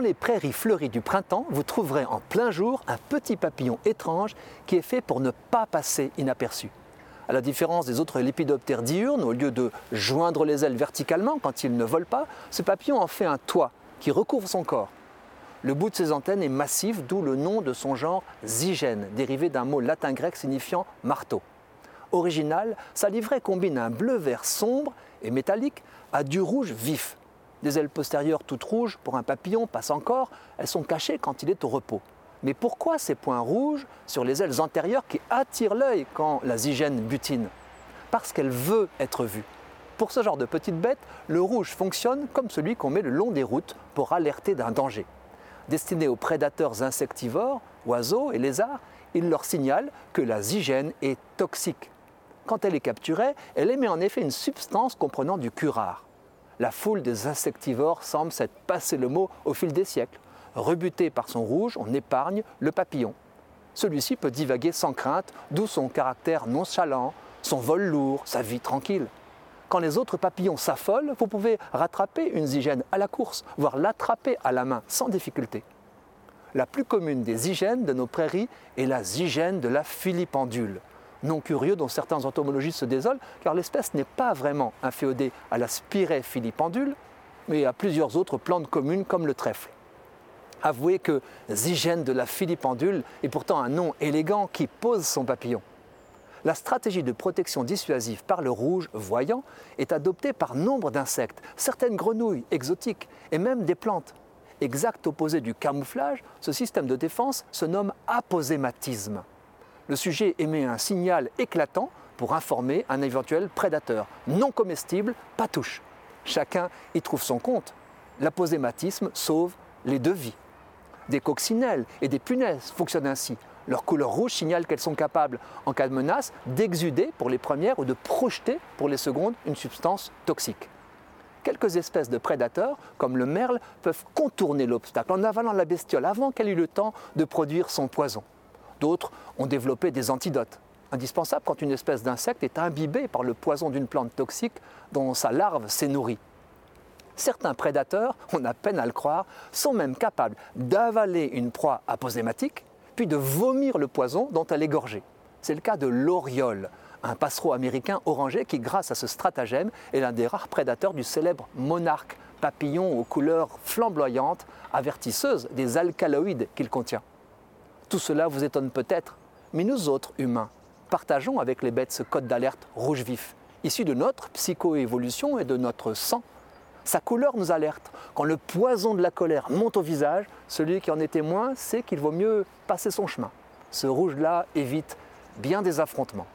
les prairies fleuries du printemps, vous trouverez en plein jour un petit papillon étrange qui est fait pour ne pas passer inaperçu. À la différence des autres lépidoptères diurnes, au lieu de joindre les ailes verticalement quand il ne vole pas, ce papillon en fait un toit qui recouvre son corps. Le bout de ses antennes est massif, d'où le nom de son genre zygène, dérivé d'un mot latin-grec signifiant marteau. Original, sa livrée combine un bleu-vert sombre et métallique à du rouge vif. Des ailes postérieures toutes rouges pour un papillon passe encore, elles sont cachées quand il est au repos. Mais pourquoi ces points rouges sur les ailes antérieures qui attirent l'œil quand la zygène butine? Parce qu'elle veut être vue. Pour ce genre de petite bête, le rouge fonctionne comme celui qu'on met le long des routes pour alerter d'un danger. Destiné aux prédateurs insectivores, oiseaux et lézards, il leur signale que la zygène est toxique. Quand elle est capturée, elle émet en effet une substance comprenant du curare. La foule des insectivores semble s'être passé le mot au fil des siècles. Rebuté par son rouge, on épargne le papillon. Celui-ci peut divaguer sans crainte, d'où son caractère nonchalant, son vol lourd, sa vie tranquille. Quand les autres papillons s'affolent, vous pouvez rattraper une zygène à la course, voire l'attraper à la main sans difficulté. La plus commune des zygènes de nos prairies est la zygène de la filipendule. Non curieux dont certains entomologistes se désolent, car l'espèce n'est pas vraiment inféodée à la spirae filipendule, mais à plusieurs autres plantes communes comme le trèfle. Avouez que zygène de la filipendule est pourtant un nom élégant qui pose son papillon. La stratégie de protection dissuasive par le rouge voyant est adoptée par nombre d'insectes, certaines grenouilles exotiques et même des plantes. Exact opposé du camouflage, ce système de défense se nomme aposématisme. Le sujet émet un signal éclatant pour informer un éventuel prédateur. Non comestible, pas touche. Chacun y trouve son compte. L'aposématisme sauve les deux vies. Des coccinelles et des punaises fonctionnent ainsi. Leur couleur rouge signale qu'elles sont capables, en cas de menace, d'exuder pour les premières ou de projeter pour les secondes une substance toxique. Quelques espèces de prédateurs, comme le merle, peuvent contourner l'obstacle en avalant la bestiole avant qu'elle ait eu le temps de produire son poison. D'autres ont développé des antidotes, indispensables quand une espèce d'insecte est imbibée par le poison d'une plante toxique dont sa larve s'est nourrie. Certains prédateurs, on a peine à le croire, sont même capables d'avaler une proie aposématique, puis de vomir le poison dont elle est gorgée. C'est le cas de l'oriole, un passereau américain orangé qui, grâce à ce stratagème, est l'un des rares prédateurs du célèbre monarque, papillon aux couleurs flamboyantes, avertisseuses des alcaloïdes qu'il contient. Tout cela vous étonne peut-être, mais nous autres humains partageons avec les bêtes ce code d'alerte rouge vif, issu de notre psychoévolution et de notre sang sa couleur nous alerte. Quand le poison de la colère monte au visage, celui qui en est témoin sait qu'il vaut mieux passer son chemin. Ce rouge-là évite bien des affrontements.